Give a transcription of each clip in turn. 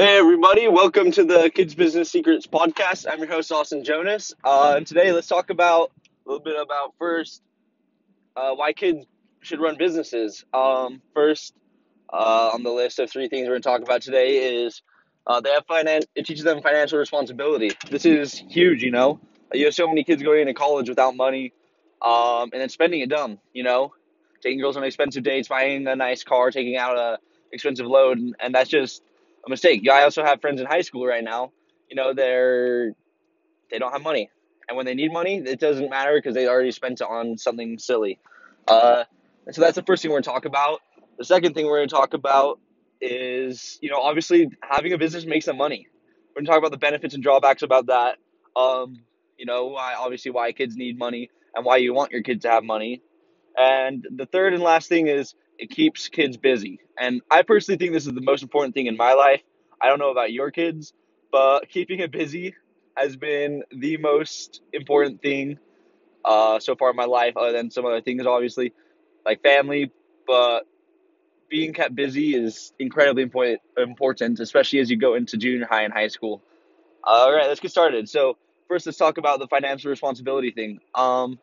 Hey everybody, welcome to the Kids Business Secrets podcast. I'm your host Austin Jonas. Uh, and today let's talk about a little bit about first uh, why kids should run businesses. Um, first uh, on the list of three things we're going to talk about today is uh, they have finance. It teaches them financial responsibility. This is huge, you know. You have so many kids going into college without money, um, and then spending it dumb. You know, taking girls on expensive dates, buying a nice car, taking out a expensive load, and, and that's just a mistake. I also have friends in high school right now. You know, they're they don't have money, and when they need money, it doesn't matter because they already spent it on something silly. Uh, and so that's the first thing we're gonna talk about. The second thing we're gonna talk about is you know obviously having a business makes some money. We're gonna talk about the benefits and drawbacks about that. Um, you know, why obviously why kids need money and why you want your kids to have money. And the third and last thing is it keeps kids busy. And I personally think this is the most important thing in my life. I don't know about your kids, but keeping it busy has been the most important thing uh, so far in my life, other than some other things, obviously, like family. But being kept busy is incredibly important, important especially as you go into junior high and high school. all right, let's get started. So, first, let's talk about the financial responsibility thing. Um,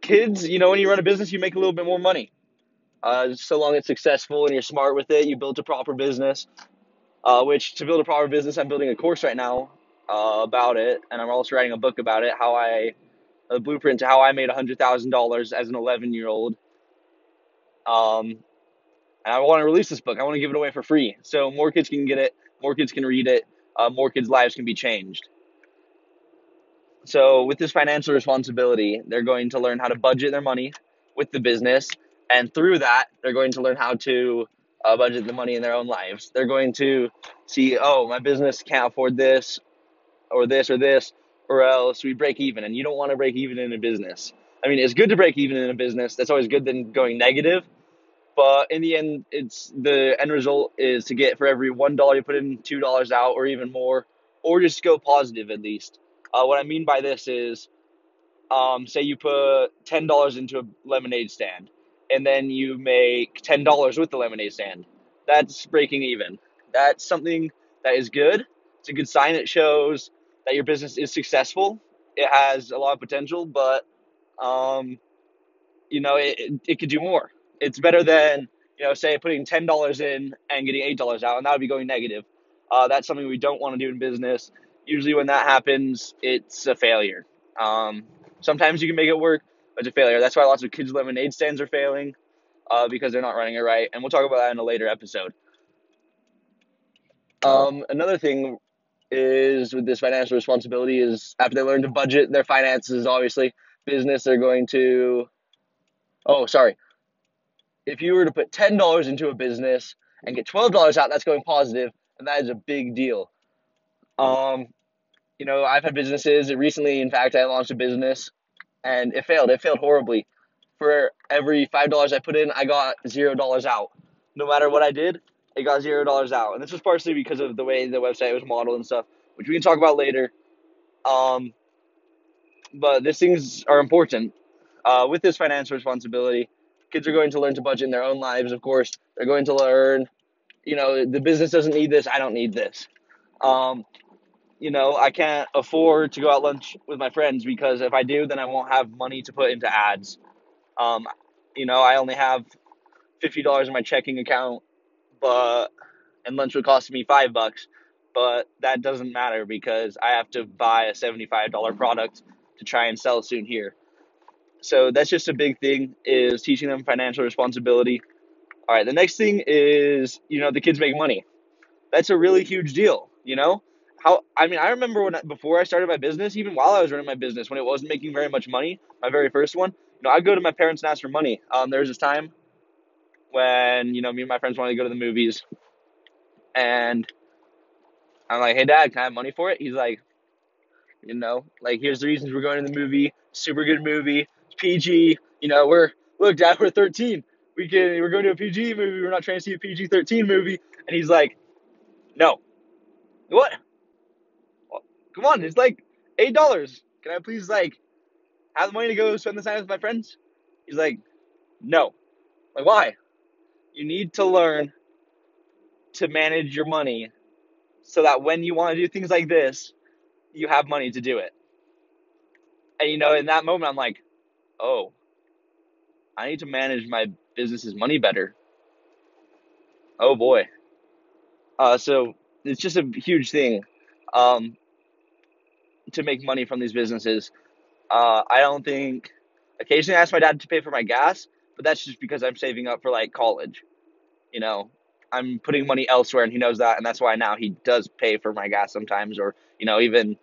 kids, you know, when you run a business, you make a little bit more money. Uh, so long it's successful and you're smart with it, you build a proper business. Uh, which to build a proper business, I'm building a course right now uh, about it, and I'm also writing a book about it. How I a blueprint to how I made hundred thousand dollars as an 11 year old. Um, and I want to release this book. I want to give it away for free, so more kids can get it, more kids can read it, uh, more kids' lives can be changed. So with this financial responsibility, they're going to learn how to budget their money with the business and through that, they're going to learn how to uh, budget the money in their own lives. They're going to see, oh, my business can't afford this or this or this, or else we break even. And you don't want to break even in a business. I mean, it's good to break even in a business. That's always good than going negative. But in the end, it's the end result is to get for every one dollar you put in, two dollars out, or even more, or just go positive at least. Uh, what I mean by this is, um, say you put ten dollars into a lemonade stand and then you make ten dollars with the lemonade stand. That's breaking even. That's something that is good. It's a good sign. It shows that your business is successful. It has a lot of potential, but um, you know it, it, it could do more. It's better than you know say putting ten dollars in and getting eight dollars out, and that would be going negative. Uh, that's something we don't want to do in business. Usually, when that happens, it's a failure. Um, sometimes you can make it work, it's a failure. That's why lots of kids' lemonade stands are failing uh, because they're not running it right. And we'll talk about that in a later episode. Um, another thing is with this financial responsibility is after they learn to budget their finances, obviously, business, they're going to. Oh, sorry. If you were to put $10 into a business and get $12 out, that's going positive, and that is a big deal. Um, you know, I've had businesses. Recently, in fact, I launched a business and it failed. It failed horribly. For every five dollars I put in, I got zero dollars out. No matter what I did, it got zero dollars out. And this was partially because of the way the website was modeled and stuff, which we can talk about later. Um, but these things are important. Uh, with this financial responsibility, kids are going to learn to budget in their own lives. Of course, they're going to learn. You know, the business doesn't need this. I don't need this. Um, you know, I can't afford to go out lunch with my friends because if I do, then I won't have money to put into ads. Um, you know, I only have fifty dollars in my checking account, but and lunch would cost me five bucks, but that doesn't matter because I have to buy a seventy-five dollar product to try and sell soon here. So that's just a big thing is teaching them financial responsibility. All right, the next thing is you know the kids make money. That's a really huge deal. You know, how I mean, I remember when before I started my business, even while I was running my business, when it wasn't making very much money, my very first one, you know, I'd go to my parents and ask for money. Um, there was this time when you know me and my friends wanted to go to the movies, and I'm like, "Hey, Dad, can I have money for it?" He's like, "You know, like here's the reasons we're going to the movie. Super good movie, PG. You know, we're look, Dad, we're 13. We can we're going to a PG movie. We're not trying to see a PG 13 movie." And he's like, "No, what?" Come on, it's like eight dollars. Can I please like have the money to go spend the time with my friends? He's like, no. Like why? You need to learn to manage your money so that when you want to do things like this, you have money to do it. And you know, in that moment, I'm like, oh, I need to manage my business's money better. Oh boy. Uh, so it's just a huge thing um, to make money from these businesses. Uh, I don't think. Occasionally, I ask my dad to pay for my gas, but that's just because I'm saving up for like college. You know, I'm putting money elsewhere, and he knows that, and that's why now he does pay for my gas sometimes, or you know, even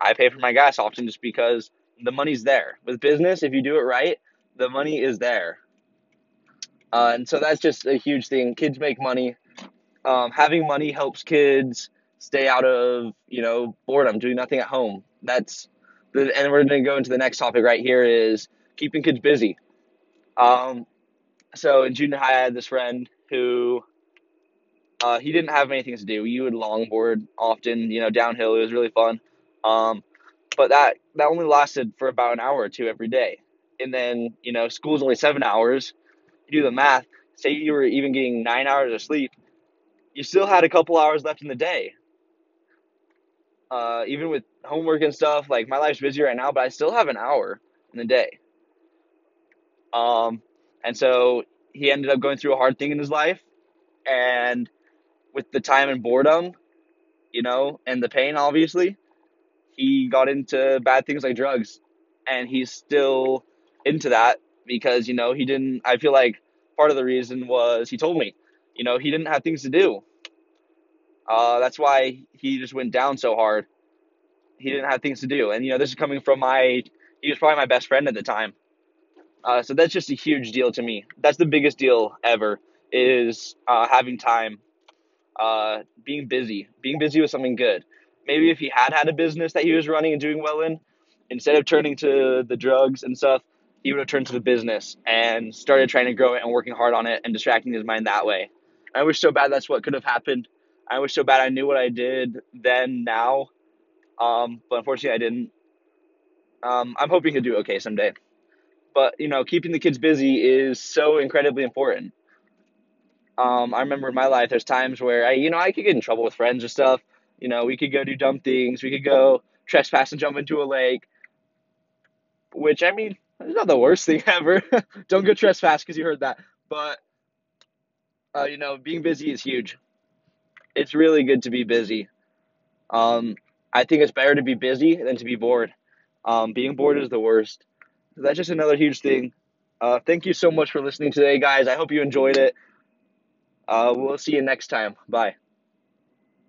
I pay for my gas often just because the money's there. With business, if you do it right, the money is there. Uh, and so that's just a huge thing. Kids make money. Um, having money helps kids stay out of you know boredom, doing nothing at home. That's the, and we're going to go into the next topic right here is keeping kids busy. Um, so in junior high, I had this friend who uh, he didn't have many things to do. You would longboard often, you know, downhill. It was really fun. Um, but that that only lasted for about an hour or two every day. And then, you know, school's only seven hours. You do the math. Say you were even getting nine hours of sleep, you still had a couple hours left in the day. Uh, even with homework and stuff, like my life's busy right now, but I still have an hour in the day. Um, and so he ended up going through a hard thing in his life, and with the time and boredom, you know, and the pain, obviously, he got into bad things like drugs, and he's still into that because you know he didn't. I feel like part of the reason was he told me, you know, he didn't have things to do. Uh, that's why he just went down so hard. He didn't have things to do, and you know, this is coming from my. He was probably my best friend at the time. Uh, so that's just a huge deal to me. That's the biggest deal ever is uh, having time, uh, being busy, being busy with something good. Maybe if he had had a business that he was running and doing well in, instead of turning to the drugs and stuff, he would have turned to the business and started trying to grow it and working hard on it and distracting his mind that way. I wish so bad that's what could have happened. I wish so bad I knew what I did then, now, um, but unfortunately I didn't. Um, I'm hoping to do okay someday but you know, keeping the kids busy is so incredibly important. Um, I remember in my life, there's times where I, you know, I could get in trouble with friends or stuff. You know, we could go do dumb things. We could go trespass and jump into a lake. Which I mean, it's not the worst thing ever. Don't go trespass because you heard that. But uh, you know, being busy is huge. It's really good to be busy. Um, I think it's better to be busy than to be bored. Um, being bored is the worst that's just another huge thing. Uh, thank you so much for listening today, guys. I hope you enjoyed it. Uh, we'll see you next time. Bye.